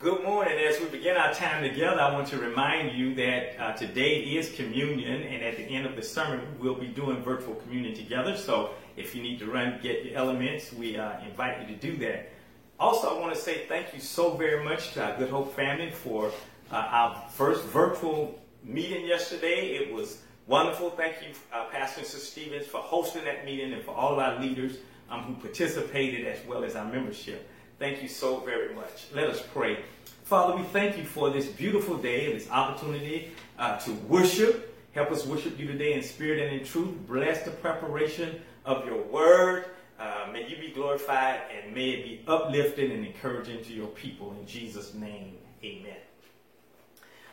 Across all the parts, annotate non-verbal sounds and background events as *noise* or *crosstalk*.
Good morning. As we begin our time together, I want to remind you that uh, today is communion, and at the end of the sermon, we'll be doing virtual communion together. So if you need to run, get your elements, we uh, invite you to do that. Also, I want to say thank you so very much to our Good Hope family for uh, our first virtual meeting yesterday. It was wonderful. Thank you, uh, Pastor Sister Stevens, for hosting that meeting and for all our leaders um, who participated as well as our membership. Thank you so very much. Let us pray. Father, we thank you for this beautiful day and this opportunity uh, to worship. Help us worship you today in spirit and in truth. Bless the preparation of your word. Uh, may you be glorified and may it be uplifting and encouraging to your people. In Jesus' name, amen.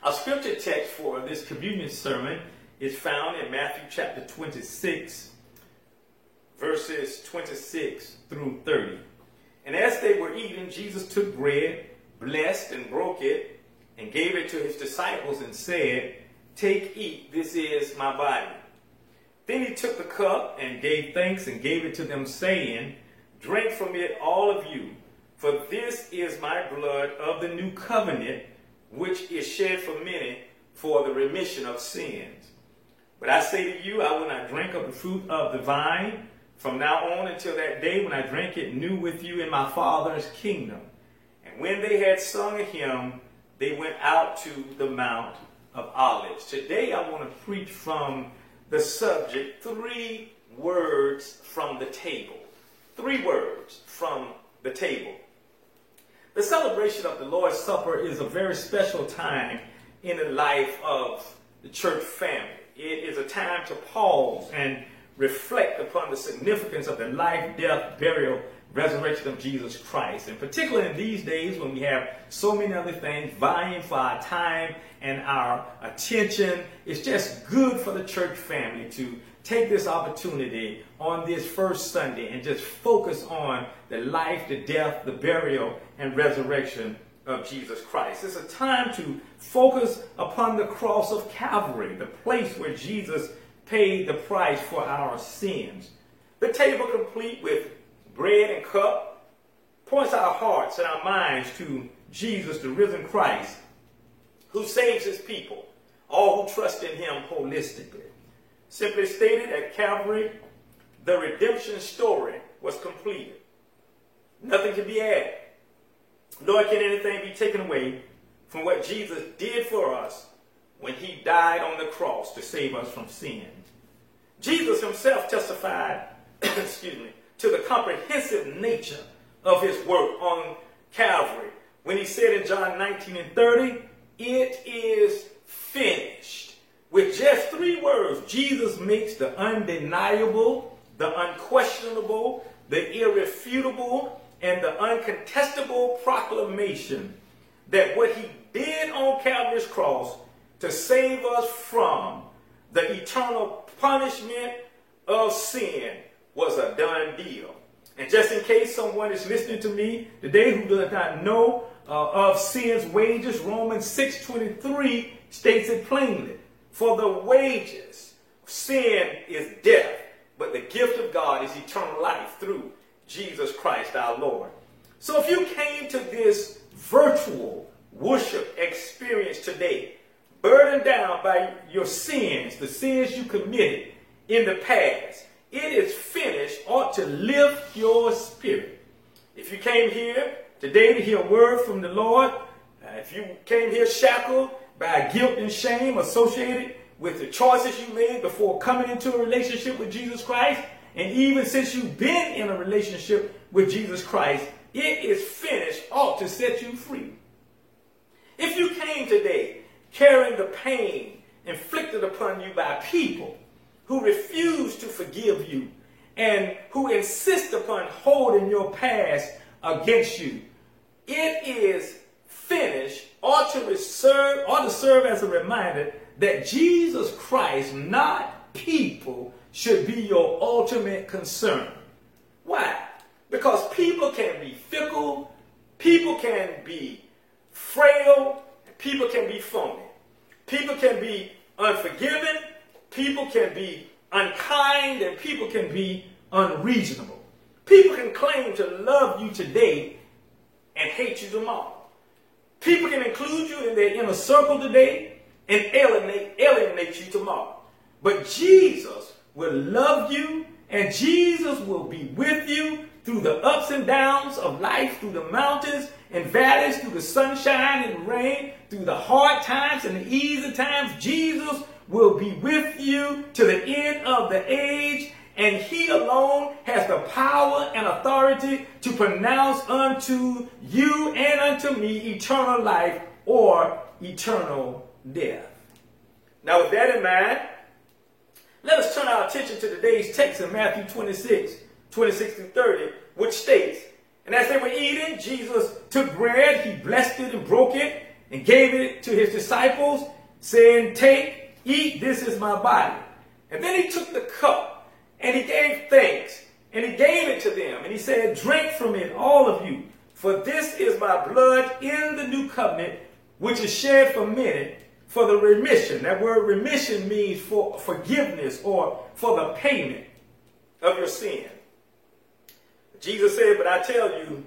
Our scripture text for this communion sermon is found in Matthew chapter 26, verses 26 through 30. And as they were eating, Jesus took bread, blessed and broke it, and gave it to his disciples and said, Take, eat, this is my body. Then he took the cup and gave thanks and gave it to them, saying, Drink from it, all of you, for this is my blood of the new covenant, which is shed for many for the remission of sins. But I say to you, I will not drink of the fruit of the vine from now on until that day when I drink it new with you in my Father's kingdom. And when they had sung a hymn, they went out to the Mount of Olives. Today I want to preach from the subject three words from the table. Three words from the table. The celebration of the Lord's Supper is a very special time in the life of the church family. It is a time to pause and reflect upon the significance of the life, death, burial, resurrection of Jesus Christ. And particularly in these days when we have so many other things vying for our time and our attention, it's just good for the church family to take this opportunity on this first Sunday and just focus on the life, the death, the burial, and resurrection of Jesus Christ. It's a time to focus upon the cross of Calvary, the place where Jesus paid the price for our sins. The table complete with bread and cup points our hearts and our minds to Jesus, the risen Christ, who saves his people, all who trust in him holistically. Simply stated, at Calvary, the redemption story was completed. Nothing can be added, nor can anything be taken away from what Jesus did for us when he died on the cross to save us from sin. Jesus himself testified, *coughs* excuse me, to the comprehensive nature of his work on Calvary when he said in John 19 and 30, it is finished. With just three words, Jesus makes the undeniable, the unquestionable, the irrefutable, and the uncontestable proclamation that what he did on Calvary's cross to save us from the eternal punishment of sin was a done deal. And just in case someone is listening to me today who does not know uh, of sin's wages, Romans 6.23 states it plainly. For the wages of sin is death, but the gift of God is eternal life through Jesus Christ our Lord. So if you came to this virtual worship experience today, burdened down by your sins, the sins you committed in the past, it is finished ought to lift your spirit. If you came here today to hear a word from the Lord, uh, if you came here shackled by guilt and shame associated with the choices you made before coming into a relationship with Jesus Christ, and even since you've been in a relationship with Jesus Christ, it is finished ought to set you free. If you came today carrying the pain inflicted upon you by people who refuse to forgive you and who insist upon holding your past against you. It is finished or to serve or to serve as a reminder that Jesus Christ, not people, should be your ultimate concern. Why? Because people can be fickle, people can be frail, people can be phony. People can be unforgiving, people can be unkind, and people can be unreasonable. People can claim to love you today and hate you tomorrow. People can include you in their inner circle today and alienate, alienate you tomorrow. But Jesus will love you and Jesus will be with you through the ups and downs of life, through the mountains and valleys, through the sunshine and rain, through the hard times and the easy times. Jesus will be with you to the end of the age and he alone has the power and authority to pronounce unto you and unto me eternal life or eternal death. Now, with that in mind, let us turn our attention to today's text in Matthew 26, 26 through 30, which states, And as they were eating, Jesus took bread, he blessed it and broke it, and gave it to his disciples, saying, Take, eat, this is my body. And then he took the cup and he gave thanks, and he gave it to them, and he said, Drink from it, all of you, for this is my blood in the new covenant, which is shed for many for the remission. That word remission means for forgiveness or for the payment of your sin. Jesus said, But I tell you,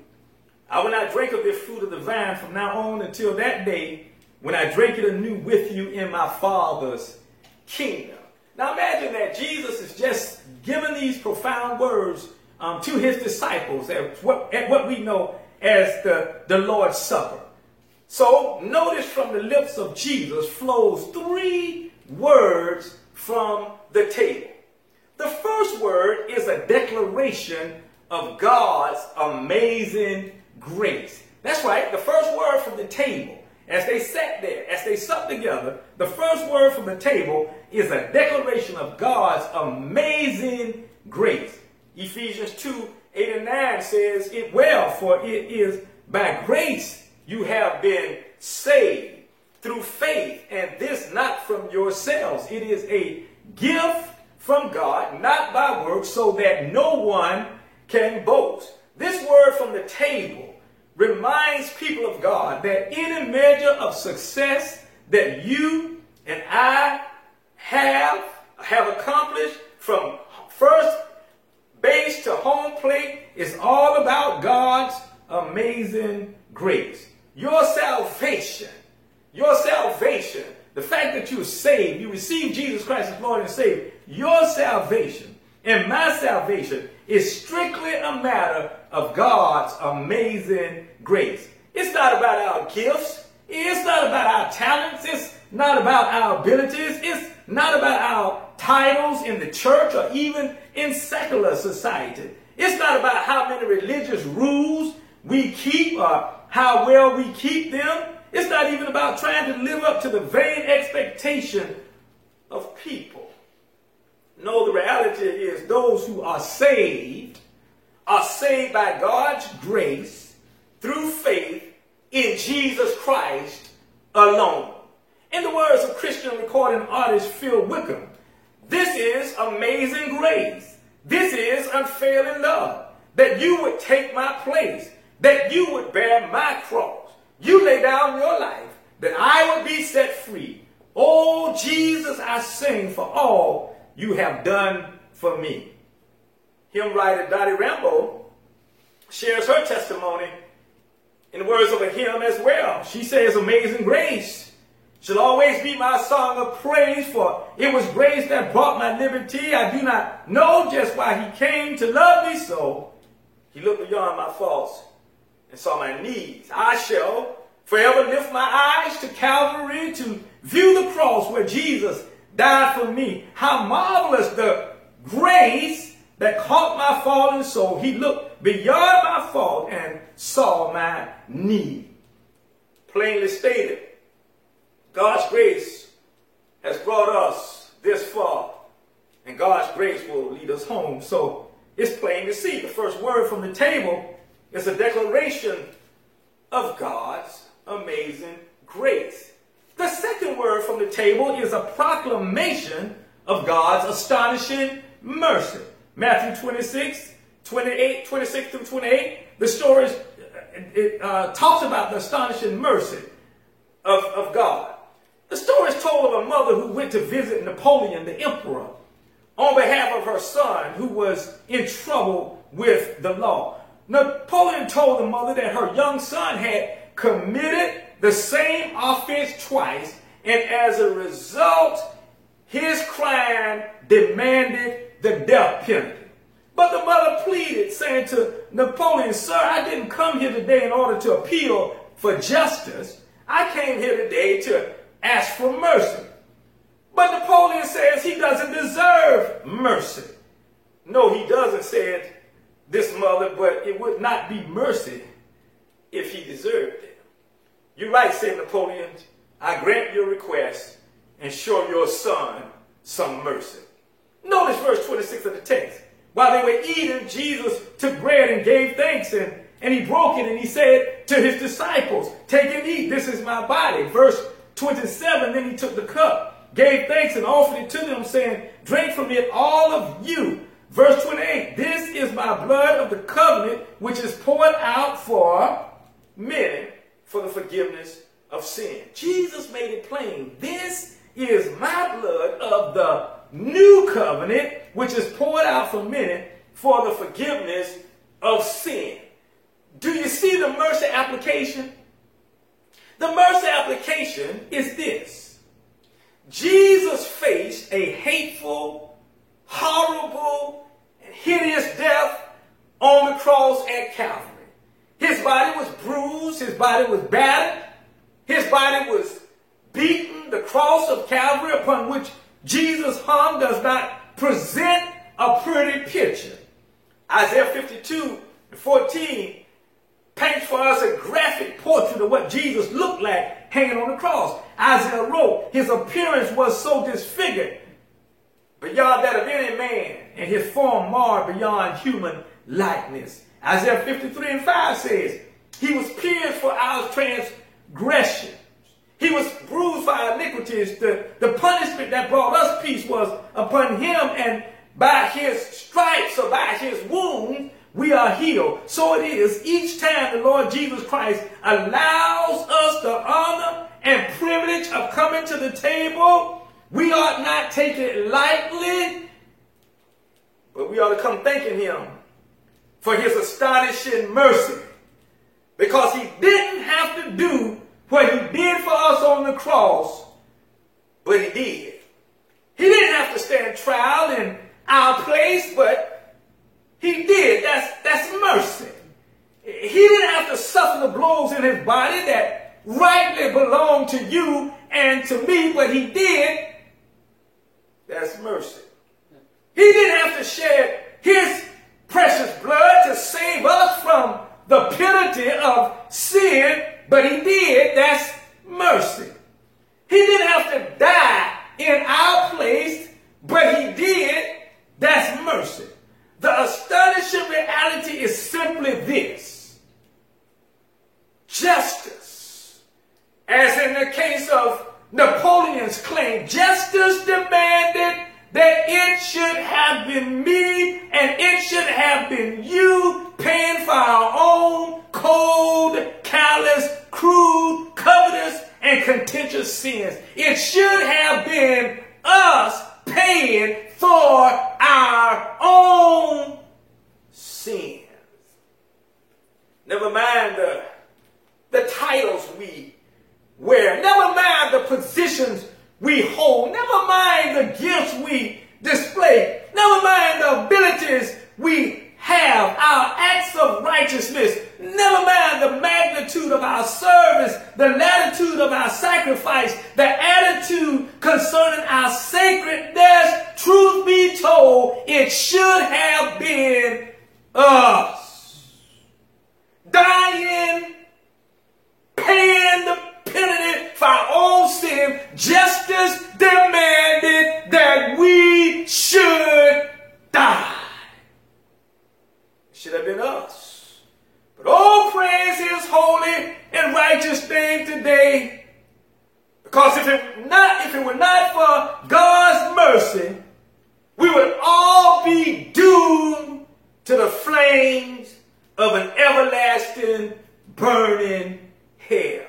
I will not drink of this fruit of the vine from now on until that day when I drink it anew with you in my Father's kingdom. Now imagine that Jesus is just giving these profound words um, to his disciples at what, at what we know as the, the Lord's Supper. So notice from the lips of Jesus flows three words from the table. The first word is a declaration of God's amazing grace. That's right, the first word from the table as they sat there, as they supped together, the first word from the table is a declaration of God's amazing grace. Ephesians 2 8 and 9 says it well, for it is by grace you have been saved through faith, and this not from yourselves. It is a gift from God, not by works, so that no one can boast. This word from the table reminds people of God that any measure of success that you and I have, have accomplished from first base to home plate is all about God's amazing grace. Your salvation, your salvation, the fact that you're saved, you receive Jesus Christ as Lord and Savior, your salvation and my salvation is strictly a matter of God's amazing grace. It's not about our gifts. It's not about our talents. It's not about our abilities. It's not about our titles in the church or even in secular society. It's not about how many religious rules we keep or how well we keep them. It's not even about trying to live up to the vain expectation of people. No, the reality is those who are saved are saved by God's grace through faith in Jesus Christ alone. In the words of Christian recording artist Phil Wickham, this is amazing grace. This is unfailing love. That you would take my place, that you would bear my cross. You lay down your life, that I would be set free. Oh, Jesus, I sing for all you have done for me. Hymn writer Dottie Rambo shares her testimony in the words of a hymn as well. She says, Amazing grace shall always be my song of praise, for it was grace that brought my liberty. I do not know just why he came to love me so. He looked beyond my faults and saw my needs. I shall forever lift my eyes to Calvary to view the cross where Jesus died for me. How marvelous the grace that caught my fallen soul. He looked beyond my fault and saw my need. Plainly stated, God's grace has brought us this far, and God's grace will lead us home. So it's plain to see. The first word from the table is a declaration of God's amazing grace. The second word from the table is a proclamation of God's astonishing mercy. Matthew 26, 28, 26 through 28. The story it, uh, talks about the astonishing mercy of, of God. The story is told of a mother who went to visit Napoleon, the emperor, on behalf of her son who was in trouble with the law. Napoleon told the mother that her young son had committed the same offense twice, and as a result, his crime demanded the death penalty. But the mother pleaded, saying to Napoleon, Sir, I didn't come here today in order to appeal for justice. I came here today to ask for mercy. But Napoleon says he doesn't deserve mercy. No, he doesn't, said this mother, but it would not be mercy if he deserved it. You're right, said Napoleon. I grant your request and show your son some mercy. Notice verse 26 of the text. While they were eating, Jesus took bread and gave thanks and, and he broke it and he said to his disciples, Take and eat, this is my body. Verse 27, then he took the cup, gave thanks and offered it to them, saying, Drink from it, all of you. Verse 28, This is my blood of the covenant, which is poured out for many for the forgiveness of sin. Jesus made it plain. This is my blood of the new covenant, which is poured out for many for the forgiveness of sin. Do you see the mercy application? The mercy application is this. Jesus faced a hateful, horrible, and hideous death on the cross at Calvary. His body was bruised, his body was battered, his body was beaten. The cross of Calvary upon which Jesus hung does not present a pretty picture. Isaiah 52 14 paints for us a graphic portrait of what Jesus looked like hanging on the cross. Isaiah wrote, his appearance was so disfigured beyond that of any man, and his form marred beyond human likeness. Isaiah 53 and 5 says, He was pierced for our transgression. He was bruised for our iniquities. The, the punishment that brought us peace was upon him, and by his stripes or by his wound, we are healed. So it is each time the Lord Jesus Christ allows us the honor and privilege of coming to the table. We ought not take it lightly, but we ought to come thanking him for his astonishing mercy. Because he didn't have to do what he did for us on the cross, but he did. He didn't have to stand trial in our place, but he did. That's, that's mercy. He didn't have to suffer the blows in his body that rightly belong to you and to me, but he did. That's mercy. He didn't have to shed his precious blood to save us from the penalty of sin but he did. That's mercy. He didn't have to die in our place, but he did. That's mercy. The astonishing reality is simply this justice. As in the case of Napoleon's claim, justice demanded that it should have been me and it should have been you paying for our own cold, callous, crude, covetous, and contentious sins. It should have been us paying for our own sins. Never mind the, the titles we wear. Never mind the positions we hold. Never mind the gifts we display. Never mind the abilities we have, our acts of righteousness. Never mind the magnitude of our service, the latitude of our sacrifice, the attitude concerning our sacredness. Truth be told, it should have been us. Dying, paying the penalty for our own sin, justice demanded that we should die. It should have been us. But oh, praise his holy and righteous name today. Because if it not, if it were not for God's mercy, we would all be doomed to the flames of an everlasting burning hell.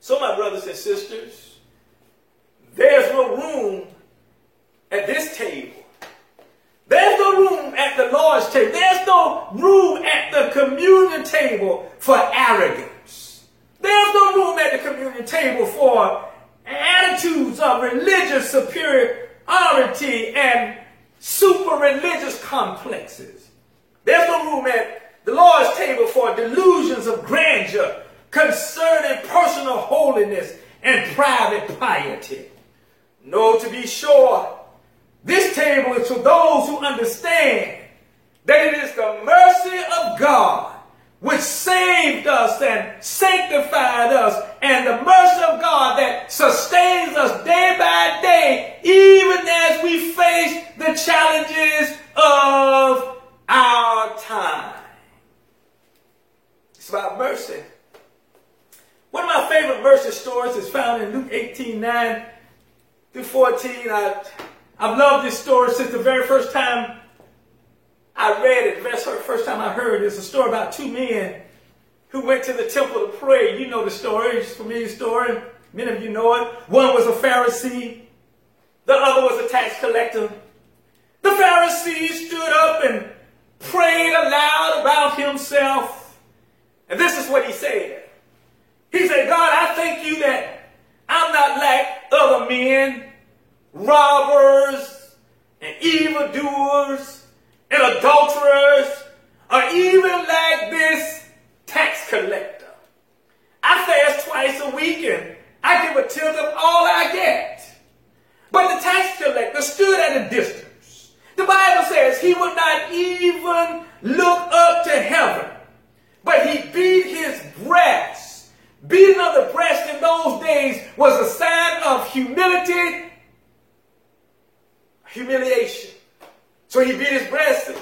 So, my brothers and sisters, there's no room at this table. There's no room at the Lord's table. There's no room at the communion table for arrogance, There's no room at the communion table for attitudes of religious superiority and super religious complexes. There's no room at the Lord's table for delusions of grandeur concerning personal holiness and private piety. No, to be sure, this table is for those who understand that it is the mercy of God which saved us and sanctified us, and the mercy of God that sustains us day by day, even as we face the challenges of our time. It's about mercy. One of my favorite mercy stories is found in Luke 18 9 through 14. I, I've loved this story since the very first time I read it. The first time I heard it. It's a story about two men who went to the temple to pray. You know the story. It's a familiar story. Many of you know it. One was a Pharisee. The other was a tax collector. The Pharisee stood up and prayed aloud about himself. And this is what he said. He said, God, I thank you that I'm not like other men, robbers and evildoers and adulterers, or even like this tax collector. I fast twice a week and I give a tenth of all I get. But the tax collector stood at a distance. The Bible says he would not even look up to heaven, but he beat his breast. Beating of the breast in those days was a sign of humility, humiliation. So he beat his breast.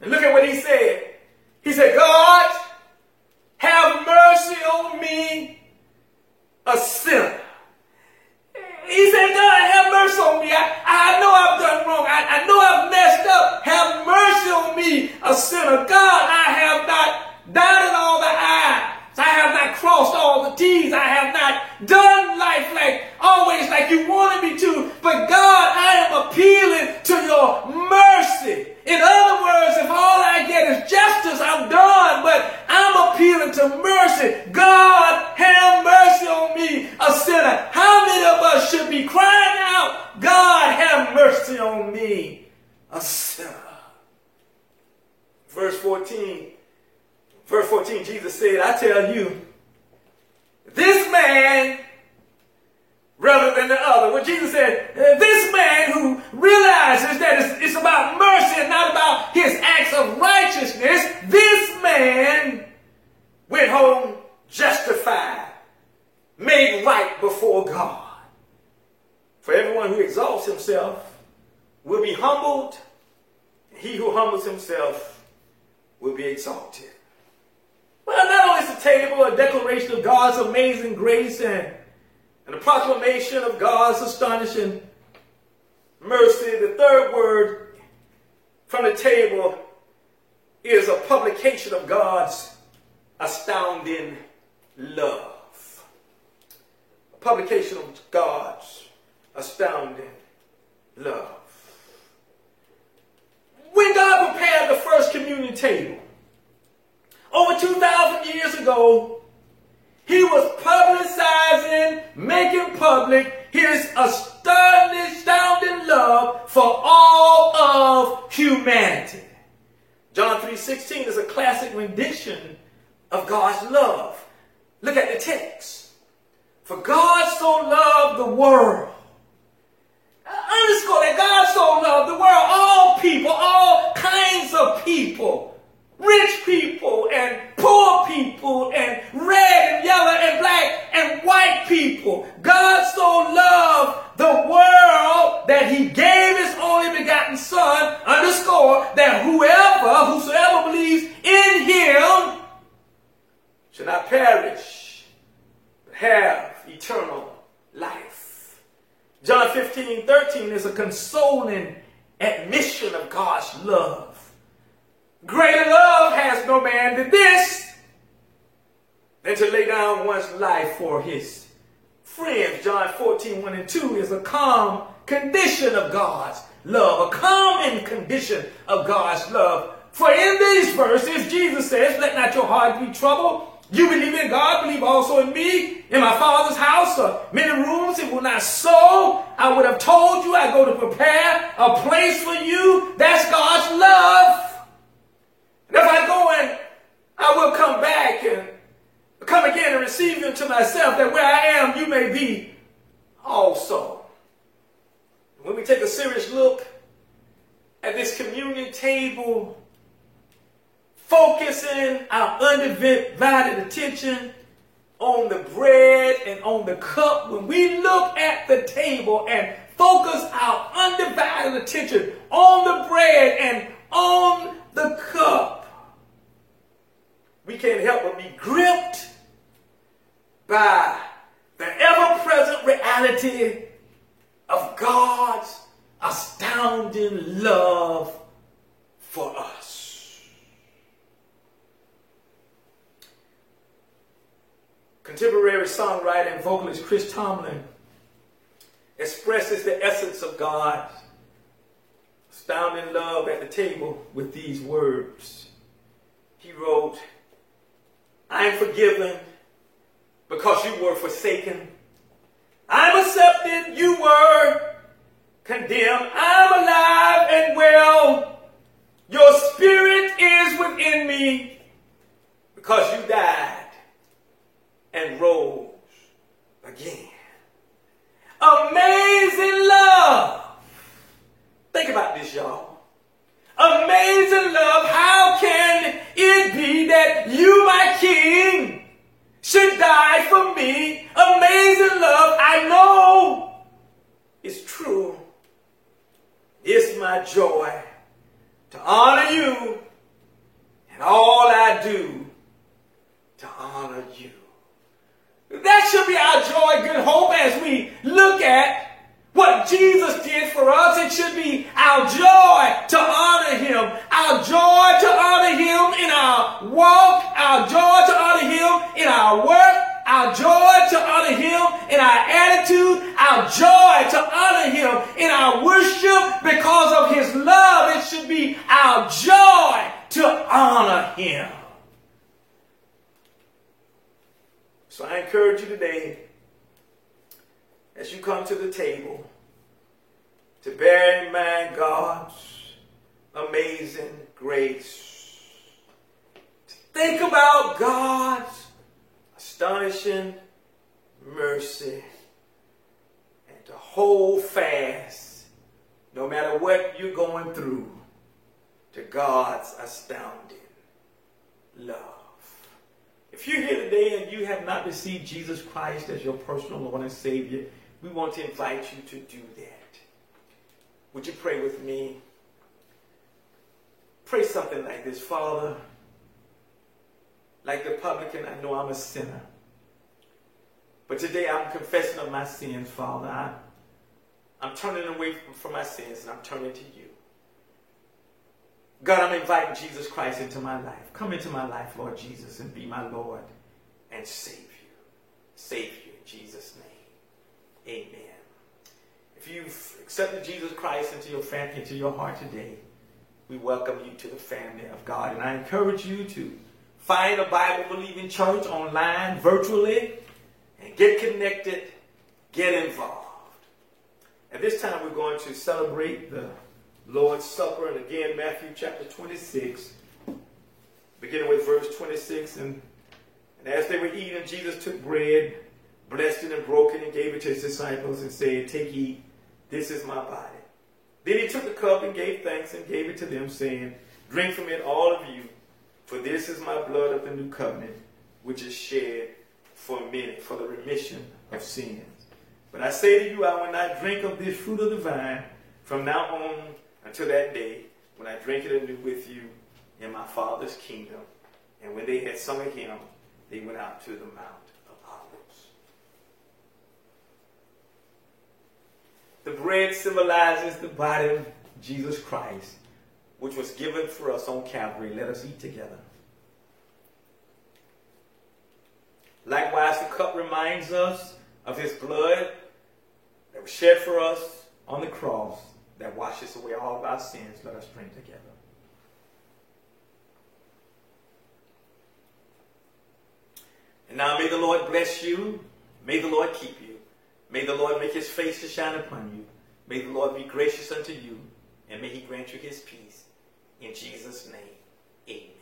And look at what he said. He said, God, have mercy on me, a sinner. He said, God, have mercy on me. I, I know I've done wrong. I, I know I've messed up. Have mercy on me, a sinner. God, I have not dotted all the I's. I have not crossed all the T's. I have not done life like always like you wanted me to. But God, I am appealing to your mercy. In other words, if all I get is justice, I'm done. But I'm appealing to mercy. God, have mercy on me, a sinner. How many of us should be crying out, God, have mercy on me, a sinner? Verse 14. Verse 14, Jesus said, I tell you, this man, rather than the other, when Jesus said, this man who realizes that it's, it's about mercy and not about his acts of righteousness, this man went home justified, made right before God. For everyone who exalts himself will be humbled. He humbles himself will be exalted. Well, not only is the table a declaration of God's amazing grace and, and a proclamation of God's astonishing mercy, the third word from the table is a publication of God's astounding love. A publication of God's astounding love. God prepared the first communion table, over 2,000 years ago, he was publicizing, making public his astounding, astounding love for all of humanity. John 3.16 is a classic rendition of God's love. Look at the text. For God so loved the world. Underscore that God so loved the world, all people, all kinds of people rich people and poor people and red and yellow and black and white people. God so loved the world that he gave his only begotten son, underscore, that whoever, whosoever believes in him shall not perish, but have eternal life. John 15, 13 is a consoling admission of God's love. Greater love has no man than this, than to lay down one's life for his friends. John 14, 1 and 2 is a calm condition of God's love, a common condition of God's love. For in these verses, Jesus says, Let not your heart be troubled. You believe in God, believe also in me. In my Father's house are many rooms. It will not so. I would have told you I go to prepare a place for you. That's God's love. And if I go and I will come back and come again and receive you to myself, that where I am, you may be also. When we take a serious look at this communion table, focusing our undivided attention on the bread and on the cup, when we look at the table and focus our undivided attention on the bread and on the cup, we can't help but be gripped by the ever present reality of God's astounding love for us. Contemporary songwriter and vocalist Chris Tomlin expresses the essence of God's astounding love at the table with these words. He wrote, I am forgiven because you were forsaken. I'm accepted, you were condemned. I'm alive and well. Your spirit is within me because you died and rose again. Amazing love. Think about this, y'all. Amazing love. How can it be that you, my king, should die for me? Amazing love. I know it's true. It's my joy to honor you and all I do to honor you. That should be our joy, good hope as we look at what Jesus did for us, it should be our joy to honor him. Our joy to honor him in our walk, our joy to honor him in our work, our joy to honor him in our attitude, our joy to honor him in our worship because of his love. It should be our joy to honor him. So I encourage you today as you come to the table to in God's amazing grace. Think about God's astonishing mercy and to hold fast no matter what you're going through to God's astounding love. If you're here today and you have not received Jesus Christ as your personal Lord and Savior, we want to invite you to do that. Would you pray with me? Pray something like this Father, like the publican, I know I'm a sinner. But today I'm confessing of my sins, Father. I, I'm turning away from, from my sins and I'm turning to you. God, I'm inviting Jesus Christ into my life. Come into my life, Lord Jesus, and be my Lord and Savior. Savior in Jesus' name. Amen. If you've accepted Jesus Christ into your family, into your heart today, we welcome you to the family of God. And I encourage you to find a Bible believing church online, virtually, and get connected, get involved. At this time, we're going to celebrate the Lord's Supper. And again, Matthew chapter 26, beginning with verse 26. And, and as they were eating, Jesus took bread, blessed it and broke it, and gave it to his disciples, and said, Take, eat, this is my body. Then he took the cup and gave thanks and gave it to them, saying, Drink from it, all of you, for this is my blood of the new covenant, which is shed for many, for the remission of sins. But I say to you, I will not drink of this fruit of the vine from now on until that day when I drink it anew with you in my Father's kingdom. And when they had sung a hymn, they went out to the Mount of Olives. The bread symbolizes the body of Jesus Christ, which was given for us on Calvary. Let us eat together. Likewise, the cup reminds us of his blood that was shed for us on the cross that washes away all of our sins. Let us drink together. And now may the Lord bless you. May the Lord keep you. May the Lord make his face to shine upon you. May the Lord be gracious unto you. And may he grant you his peace. In Jesus' name, amen.